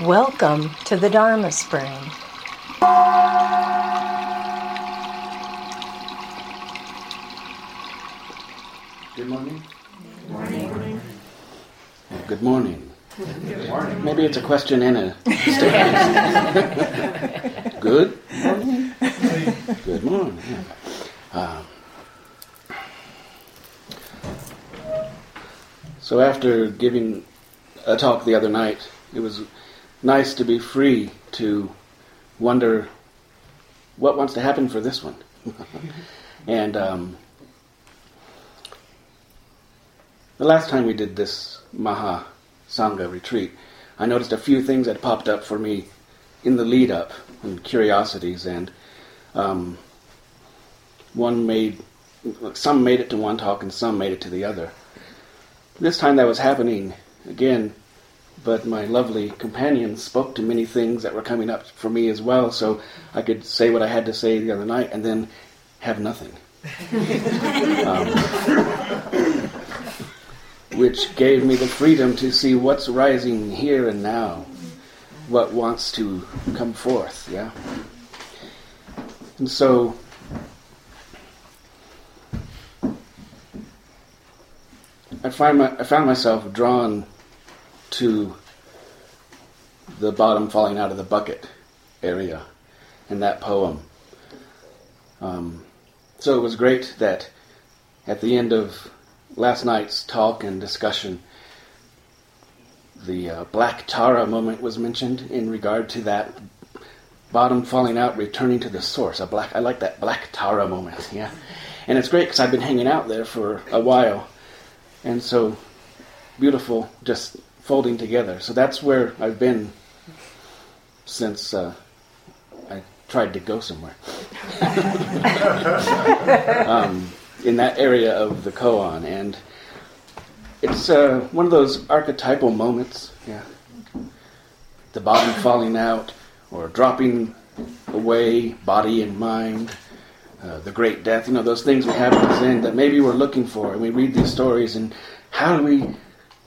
Welcome to the Dharma Spring. Good morning. Good morning. Good morning. Good morning. Maybe it's a question and a statement. Good morning. Good morning. Um, so after giving a talk the other night, it was nice to be free to wonder what wants to happen for this one. and um, the last time we did this Maha Sangha retreat, I noticed a few things that popped up for me in the lead up and curiosities, and um, one made some made it to one talk and some made it to the other. This time that was happening again but my lovely companion spoke to many things that were coming up for me as well, so I could say what I had to say the other night and then have nothing. um, which gave me the freedom to see what's rising here and now, what wants to come forth, yeah? And so, I, find my, I found myself drawn to the bottom falling out of the bucket area in that poem. Um, so it was great that at the end of last night's talk and discussion, the uh, black Tara moment was mentioned in regard to that bottom falling out, returning to the source. A black, I like that black Tara moment. Yeah, and it's great because I've been hanging out there for a while, and so beautiful, just folding together. So that's where I've been since uh, I tried to go somewhere. um, in that area of the koan, and it's uh, one of those archetypal moments. Yeah, the bottom falling out or dropping away, body and mind. Uh, the great death, you know, those things we have in Zen that maybe we're looking for, and we read these stories, and how do we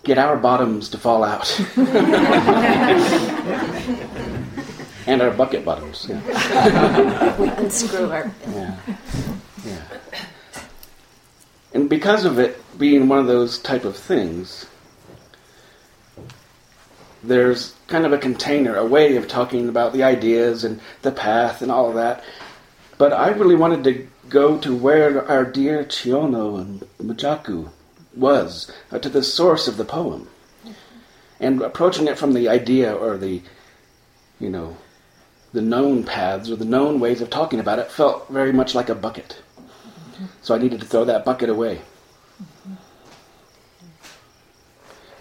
get our bottoms to fall out. and our bucket bottoms. Yeah. we unscrew our. Yeah. Yeah. And because of it being one of those type of things, there's kind of a container, a way of talking about the ideas and the path and all of that. But I really wanted to go to where our dear Chiyono and Mujaku was, uh, to the source of the poem. And approaching it from the idea or the, you know, the known paths or the known ways of talking about it felt very much like a bucket. So I needed to throw that bucket away.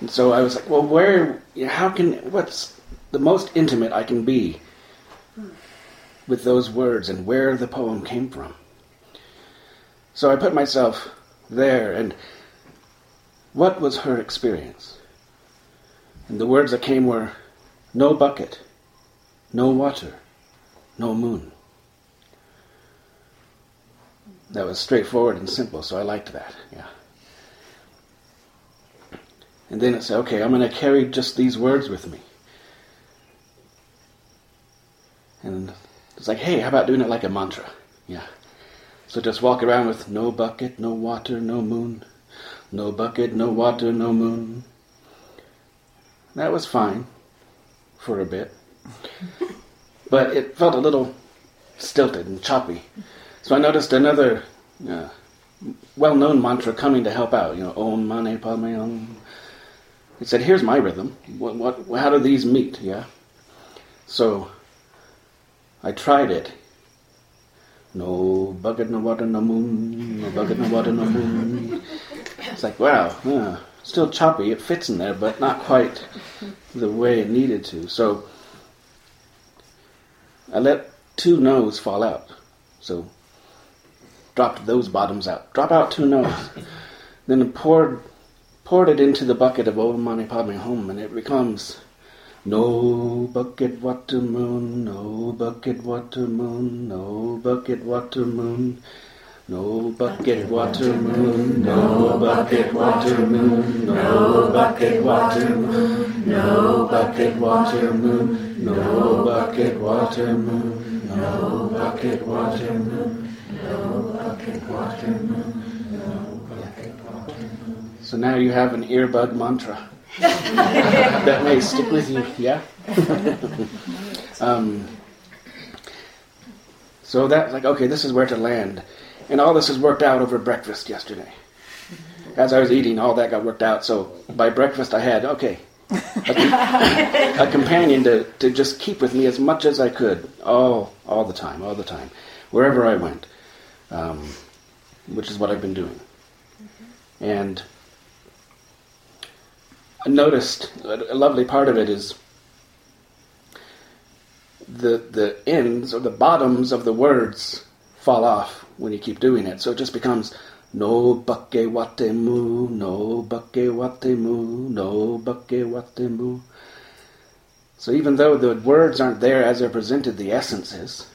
And so I was like, well, where, you know, how can, what's the most intimate I can be with those words and where the poem came from? So I put myself there and what was her experience? And the words that came were no bucket, no water, no moon. That was straightforward and simple, so I liked that, yeah. And then it said, okay, I'm going to carry just these words with me. And it's like, hey, how about doing it like a mantra? Yeah. So just walk around with no bucket, no water, no moon, no bucket, no water, no moon. That was fine for a bit. but it felt a little stilted and choppy. So I noticed another uh, well known mantra coming to help out. You know, Om Mani Padme Hum. It said, here's my rhythm. What, what, how do these meet? Yeah. So I tried it. No bucket, no water, no moon. No bucket, no water, no moon. It's like, wow, yeah, still choppy. It fits in there, but not quite the way it needed to. So I let two no's fall out. So dropped those bottoms out. Drop out two no's. then poured poured it into the bucket of old Mani Padme Hum, and it becomes no bucket water moon, no bucket water moon, no bucket water moon. No bucket water moon, no bucket water moon, no bucket water moon, no bucket water moon, no bucket water moon, no bucket water moon, no bucket water moon, no bucket water moon. So now you have an earbud mantra. That may stick with you, yeah? um, so that's like, okay, this is where to land. And all this has worked out over breakfast yesterday. As I was eating, all that got worked out. So by breakfast, I had, okay, a, a companion to, to just keep with me as much as I could, all, all the time, all the time, wherever I went, um, which is what I've been doing. And I noticed a lovely part of it is the the ends or the bottoms of the words fall off when you keep doing it. So it just becomes no bukke wate mu, no bukke wate mu, no bukke wate mu. So even though the words aren't there as they're presented, the essence is.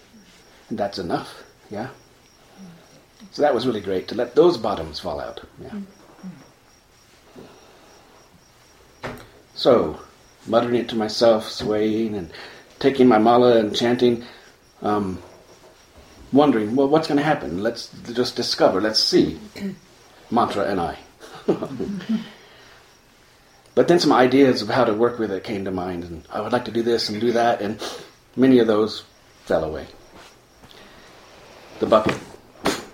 And that's enough. Yeah? So that was really great to let those bottoms fall out. Yeah. So, muttering it to myself, swaying and taking my mala and chanting, um, wondering, well, what's going to happen? Let's just discover, let's see. Mantra and I. but then some ideas of how to work with it came to mind, and I would like to do this and do that, and many of those fell away. The bucket.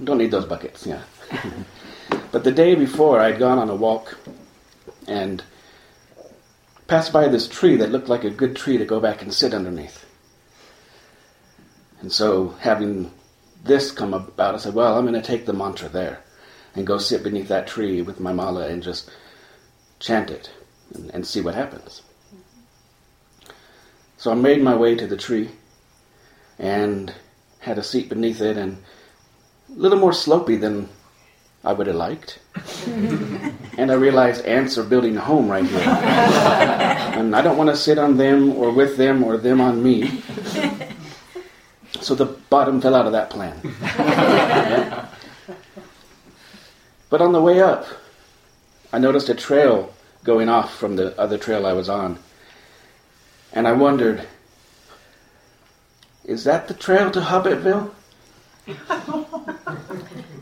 Don't need those buckets, yeah. but the day before, I'd gone on a walk and passed by this tree that looked like a good tree to go back and sit underneath. And so, having this come about, I said, well, I'm going to take the mantra there and go sit beneath that tree with my mala and just chant it and, and see what happens. So I made my way to the tree and had a seat beneath it and a little more slopey than I would have liked. and I realized ants are building a home right here. and I don't want to sit on them or with them or them on me. So the bottom fell out of that plan. yeah. But on the way up, I noticed a trail going off from the other trail I was on. And I wondered, is that the trail to Hobbitville?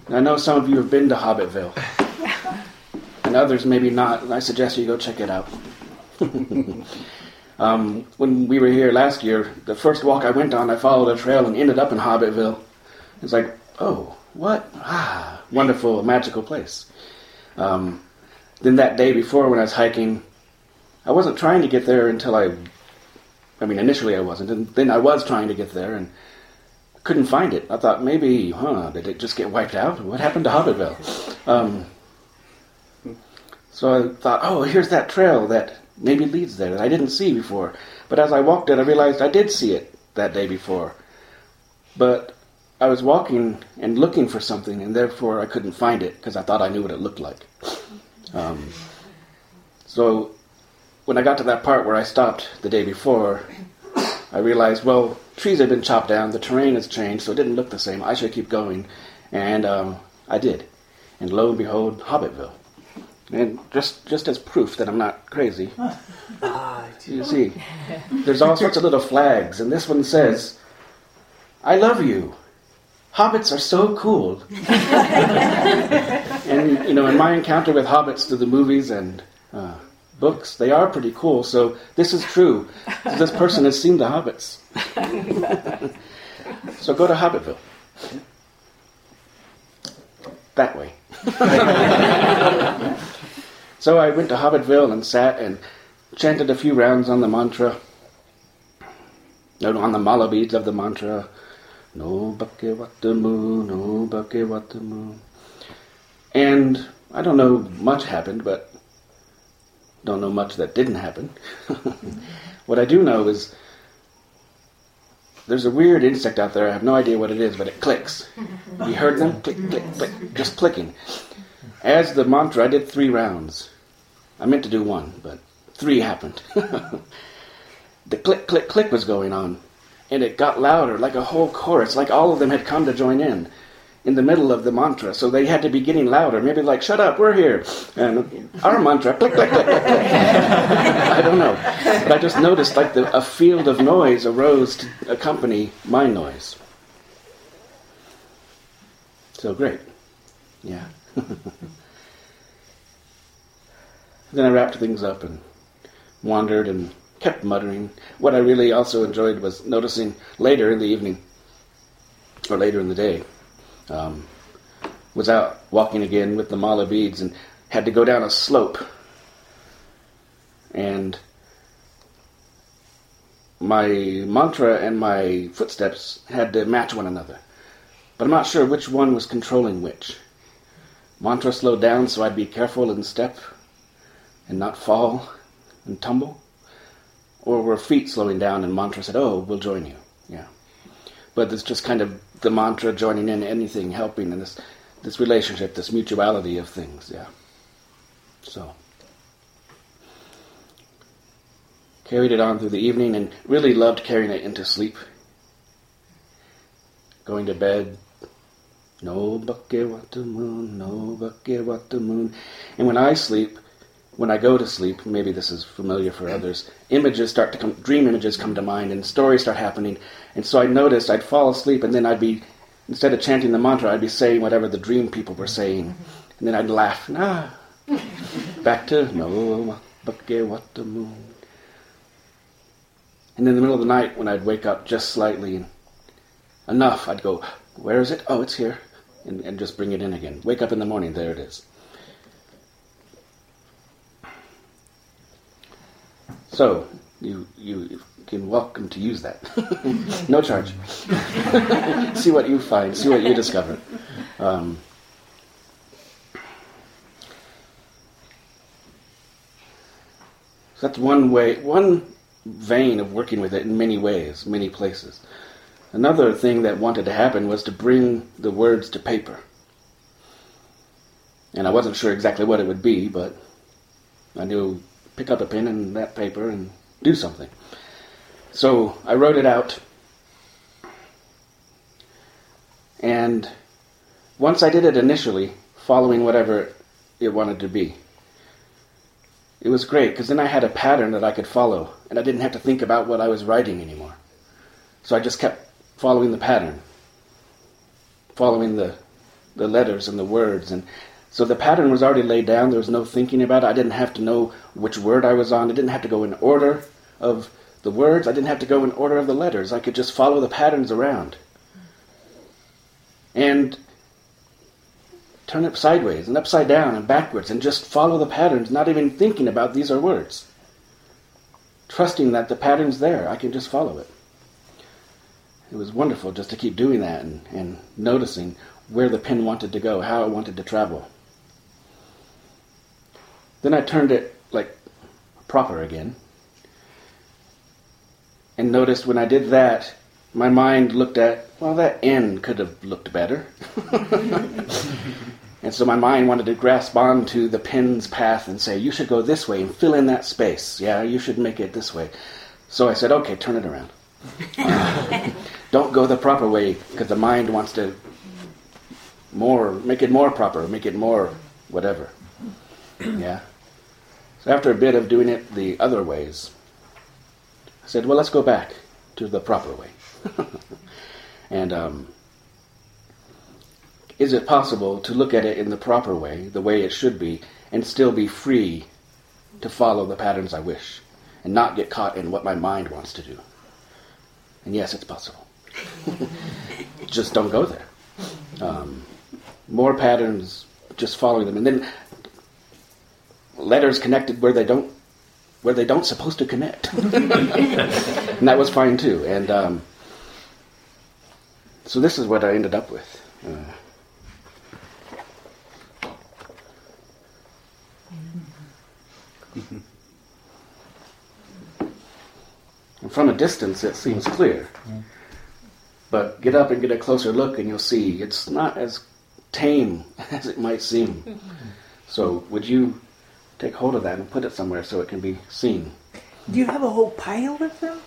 I know some of you have been to Hobbitville, and others maybe not. And I suggest you go check it out. Um, when we were here last year, the first walk I went on, I followed a trail and ended up in Hobbitville. It's like, oh, what? Ah, wonderful, magical place. Um, then that day before, when I was hiking, I wasn't trying to get there until I. I mean, initially I wasn't, and then I was trying to get there, and couldn't find it. I thought maybe, huh, did it just get wiped out? What happened to Hobbitville? Um, so I thought, oh, here's that trail that maybe leads there that I didn't see before. But as I walked it, I realized I did see it that day before. But I was walking and looking for something, and therefore I couldn't find it because I thought I knew what it looked like. Um, so when I got to that part where I stopped the day before, I realized, well, trees had been chopped down, the terrain has changed, so it didn't look the same. I should keep going. And um, I did. And lo and behold, Hobbitville. And just, just as proof that I'm not crazy, you see, there's all sorts of little flags, and this one says, I love you. Hobbits are so cool. and, you know, in my encounter with hobbits through the movies and uh, books, they are pretty cool. So this is true. This person has seen the hobbits. so go to Hobbitville. That way. So I went to Hobbitville and sat and chanted a few rounds on the mantra, no, on the mala beads of the mantra. No bukke watamu, no bukke watamu. And I don't know much happened, but don't know much that didn't happen. what I do know is there's a weird insect out there. I have no idea what it is, but it clicks. You heard them? Click, click, click. Just clicking. As the mantra, I did three rounds. I meant to do one, but three happened. the click, click, click was going on. And it got louder, like a whole chorus, like all of them had come to join in. in the middle of the mantra, so they had to be getting louder. Maybe like, "Shut up, we're here," and our mantra, click, click, click, click, click. I don't know, but I just noticed like the, a field of noise arose to accompany my noise. So great, yeah. then I wrapped things up and wandered and kept muttering. What I really also enjoyed was noticing later in the evening or later in the day, um, was out walking again with the mala beads and had to go down a slope. And my mantra and my footsteps had to match one another. But I'm not sure which one was controlling which. Mantra slowed down so I'd be careful in step and not fall and tumble. Or were feet slowing down and mantra said, Oh, we'll join you. Yeah. But it's just kind of the mantra joining in anything, helping in this this relationship, this mutuality of things, yeah. So carried it on through the evening and really loved carrying it into sleep. Going to bed, no bucket what the moon, no bucket what the moon. And when I sleep, when I go to sleep, maybe this is familiar for others, images start to come, dream images come to mind and stories start happening. And so I noticed I'd fall asleep and then I'd be, instead of chanting the mantra, I'd be saying whatever the dream people were saying. And then I'd laugh, ah, back to no what the moon. And in the middle of the night, when I'd wake up just slightly, enough, I'd go, Where is it? Oh, it's here. And, and just bring it in again. Wake up in the morning, there it is. So, you, you can welcome to use that. no charge. see what you find, see what you discover. Um, so that's one way, one vein of working with it in many ways, many places. Another thing that wanted to happen was to bring the words to paper. And I wasn't sure exactly what it would be, but I knew pick up a pen and that paper and do something. So I wrote it out. And once I did it initially, following whatever it wanted to be, it was great because then I had a pattern that I could follow and I didn't have to think about what I was writing anymore. So I just kept following the pattern, following the, the letters and the words. And so the pattern was already laid down. There was no thinking about it. I didn't have to know which word I was on. I didn't have to go in order of the words. I didn't have to go in order of the letters. I could just follow the patterns around. And turn it sideways and upside down and backwards and just follow the patterns, not even thinking about these are words. Trusting that the pattern's there. I can just follow it. It was wonderful just to keep doing that and, and noticing where the pen wanted to go, how it wanted to travel. Then I turned it like proper again and noticed when I did that, my mind looked at, well, that N could have looked better. and so my mind wanted to grasp onto the pen's path and say, you should go this way and fill in that space. Yeah, you should make it this way. So I said, okay, turn it around. Uh, don't go the proper way because the mind wants to more, make it more proper, make it more whatever. Yeah. So after a bit of doing it the other ways, I said, well, let's go back to the proper way. and um, is it possible to look at it in the proper way, the way it should be, and still be free to follow the patterns I wish and not get caught in what my mind wants to do? And yes, it's possible. Just don't go there. Um, more patterns, just following them, and then letters connected where they don't where they don't supposed to connect, and that was fine too. And um, so this is what I ended up with. Uh, and from a distance, it seems clear. But get up and get a closer look, and you'll see it's not as tame as it might seem. So, would you take hold of that and put it somewhere so it can be seen? Do you have a whole pile of them?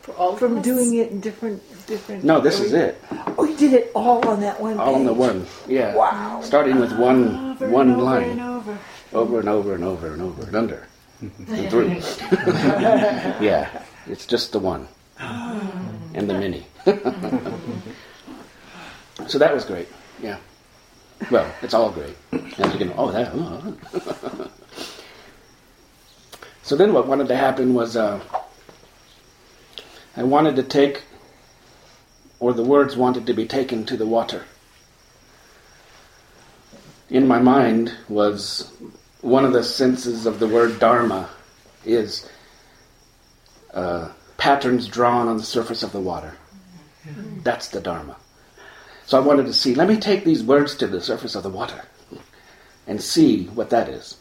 For all from doing it in different different. No, this is it. Oh, you did it all on that one. All on the one. Yeah. Wow. Starting with one Over one and over line. and over. over and over and over and over and under and through. yeah, it's just the one and the mini. so that was great. Yeah. Well, it's all great. You can, oh, that. oh. so then, what wanted to happen was uh, I wanted to take, or the words wanted to be taken to the water. In my mind was one of the senses of the word dharma is uh, patterns drawn on the surface of the water. That's the dharma. So I wanted to see, let me take these words to the surface of the water and see what that is.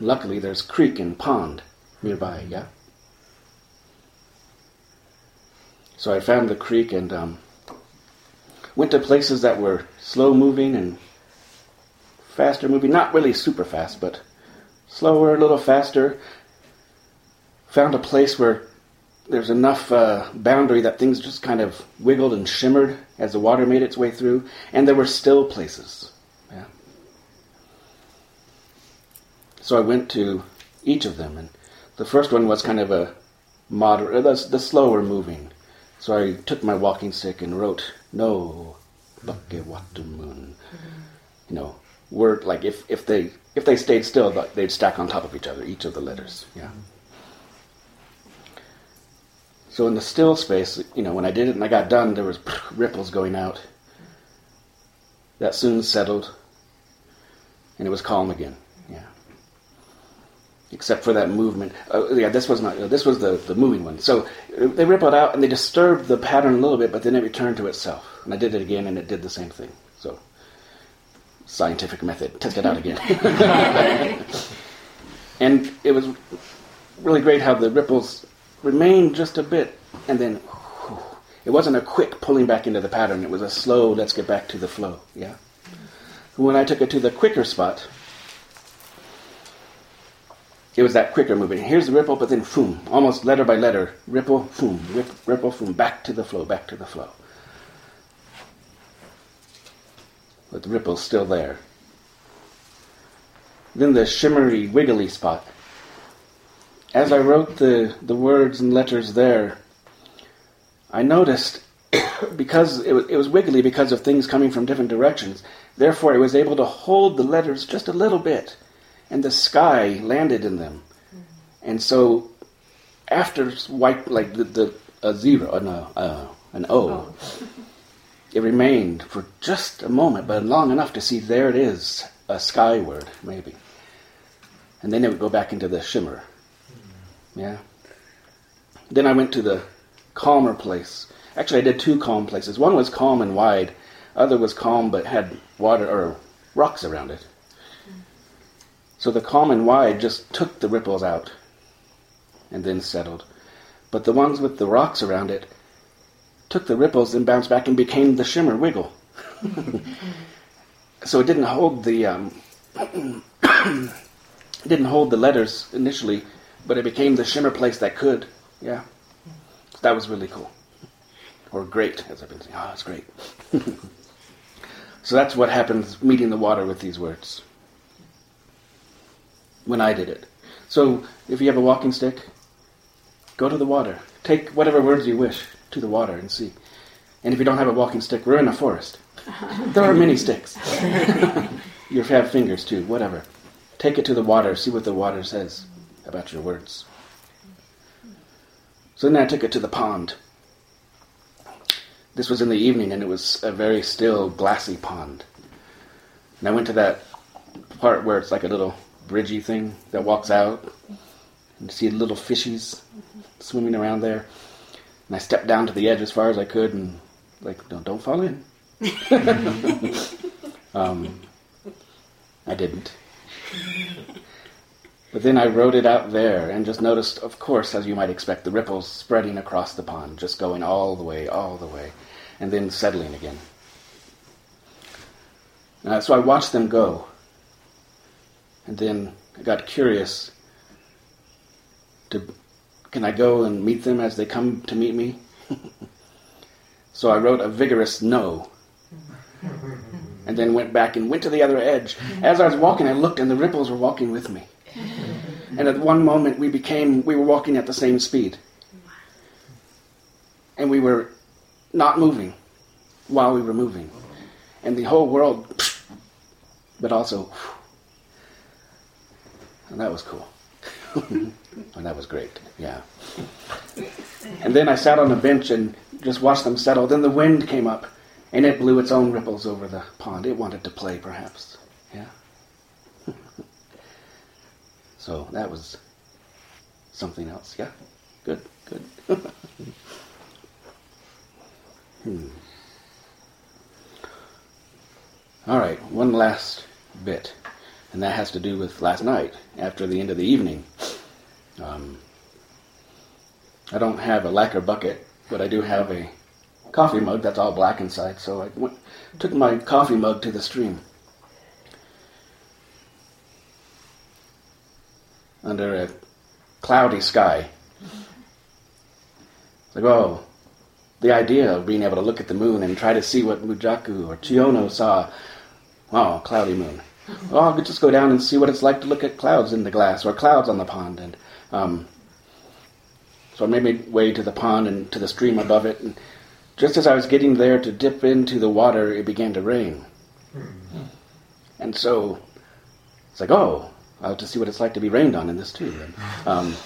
Luckily, there's creek and pond nearby, yeah? So I found the creek and um, went to places that were slow moving and faster moving, not really super fast, but slower, a little faster. Found a place where there's enough uh, boundary that things just kind of wiggled and shimmered as the water made its way through, and there were still places. Yeah. So I went to each of them, and the first one was kind of a moderate, the, the slower moving. So I took my walking stick and wrote, "No, Bakewatamun." You know, word like if, if they if they stayed still, they'd stack on top of each other, each of the letters. Yeah. So in the still space, you know, when I did it and I got done, there was ripples going out. That soon settled, and it was calm again. Yeah. Except for that movement. Uh, yeah, this was not. This was the the moving one. So uh, they rippled out and they disturbed the pattern a little bit, but then it returned to itself. And I did it again, and it did the same thing. So scientific method. Test it out again. and it was really great how the ripples remained just a bit, and then whew, it wasn't a quick pulling back into the pattern. It was a slow, let's get back to the flow. Yeah. When I took it to the quicker spot, it was that quicker movement. Here's the ripple, but then boom, almost letter by letter, ripple, boom, rip, ripple, boom, back to the flow, back to the flow. But the ripple's still there. Then the shimmery, wiggly spot. As I wrote the, the words and letters there, I noticed because it was, it was wiggly because of things coming from different directions, therefore I was able to hold the letters just a little bit, and the sky landed in them. And so after white, like the, the a zero, uh, no, uh, an O, it remained for just a moment, but long enough to see there it is, a skyward, maybe. And then it would go back into the shimmer. Yeah. Then I went to the calmer place. Actually, I did two calm places. One was calm and wide. Other was calm but had water or rocks around it. So the calm and wide just took the ripples out and then settled. But the ones with the rocks around it took the ripples and bounced back and became the shimmer wiggle. so it didn't hold the um, didn't hold the letters initially, but it became the shimmer place that could. Yeah, that was really cool, or great, as I've been saying. Ah, oh, it's great. so that's what happens meeting the water with these words. When I did it. So if you have a walking stick, go to the water. Take whatever words you wish to the water and see. And if you don't have a walking stick, we're in a forest. There are many sticks. you have fingers too, whatever. Take it to the water, see what the water says about your words. So then I took it to the pond. This was in the evening, and it was a very still, glassy pond. And I went to that part where it's like a little bridgey thing that walks out, and see little fishies swimming around there. And I stepped down to the edge as far as I could, and like, don't, don't fall in. um, I didn't. But then I wrote it out there and just noticed, of course, as you might expect, the ripples spreading across the pond, just going all the way, all the way, and then settling again. Uh, so I watched them go. And then I got curious to Can I go and meet them as they come to meet me? so I wrote a vigorous no. And then went back and went to the other edge. As I was walking, I looked and the ripples were walking with me. And at one moment, we became, we were walking at the same speed. And we were not moving while we were moving. And the whole world, but also, and that was cool. and that was great, yeah. And then I sat on a bench and just watched them settle. Then the wind came up and it blew its own ripples over the pond. It wanted to play, perhaps. Yeah. So that was something else. Yeah. Good, good. hmm. All right, one last bit, and that has to do with last night after the end of the evening. Um, I don't have a lacquer bucket, but I do have a coffee mug that's all black inside. So I went, took my coffee mug to the stream. Under a cloudy sky. It's like, oh, the idea of being able to look at the moon and try to see what Mujaku or Chiyono saw. Oh, cloudy moon. Oh, I could just go down and see what it's like to look at clouds in the glass or clouds on the pond. And um, so I made my way to the pond and to the stream above it. And just as I was getting there to dip into the water, it began to rain. And so it's like, oh, I'll to see what it's like to be rained on in this too. And, um,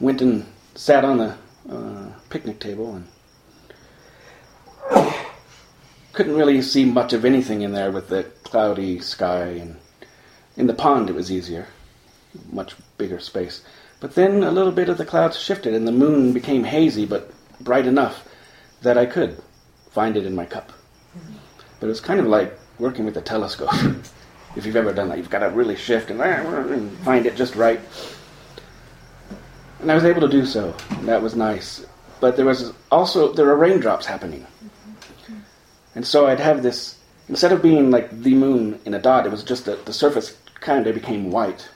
went and sat on the uh, picnic table and couldn't really see much of anything in there with the cloudy sky. And in the pond, it was easier, much bigger space. But then a little bit of the clouds shifted and the moon became hazy, but bright enough that I could find it in my cup. But it was kind of like working with a telescope. if you've ever done that, you've got to really shift and find it just right. And I was able to do so. And that was nice. But there was also there were raindrops happening. And so I'd have this instead of being like the moon in a dot, it was just a, the surface kind of became white.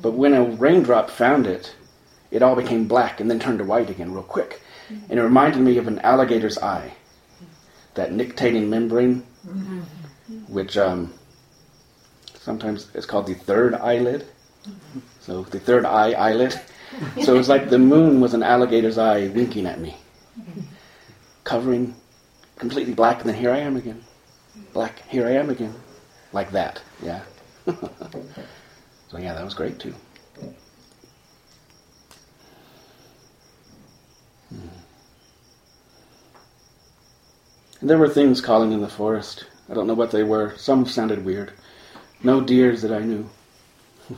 But when a raindrop found it, it all became black and then turned to white again real quick. And it reminded me of an alligator's eye, that nictitating membrane, which um, sometimes it's called the third eyelid. So the third eye eyelid. So it was like the moon was an alligator's eye winking at me, covering completely black, and then here I am again. Black, here I am again. Like that, yeah. so yeah, that was great too. And there were things calling in the forest. I don't know what they were. Some sounded weird. No deers that I knew. it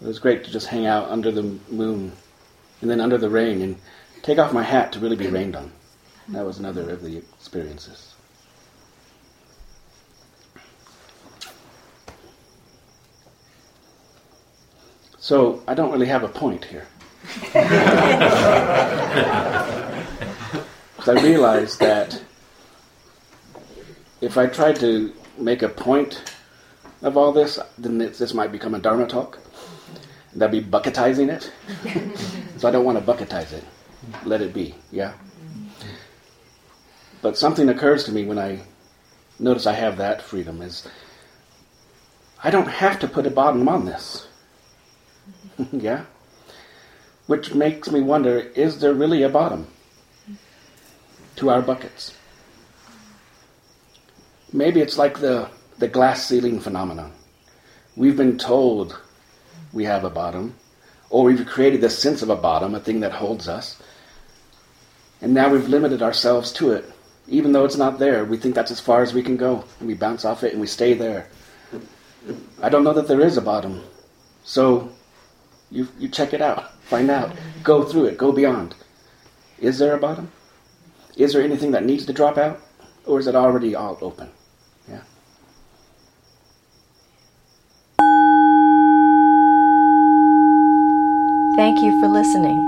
was great to just hang out under the moon and then under the rain and take off my hat to really be rained on. That was another of the experiences. So I don't really have a point here. I realized that if I tried to make a point of all this, then this might become a Dharma talk. That'd be bucketizing it. so I don't want to bucketize it. Let it be, yeah? But something occurs to me when I notice I have that freedom is I don't have to put a bottom on this. yeah? Which makes me wonder is there really a bottom to our buckets? Maybe it's like the, the glass ceiling phenomenon. We've been told we have a bottom, or we've created this sense of a bottom, a thing that holds us, and now we've limited ourselves to it. Even though it's not there, we think that's as far as we can go, and we bounce off it and we stay there. I don't know that there is a bottom. So you, you check it out, find out, go through it, go beyond. Is there a bottom? Is there anything that needs to drop out? Or is it already all open? Yeah. Thank you for listening.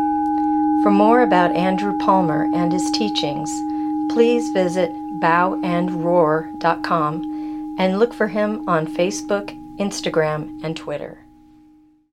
For more about Andrew Palmer and his teachings, please visit bowandroar.com and look for him on Facebook, Instagram, and Twitter.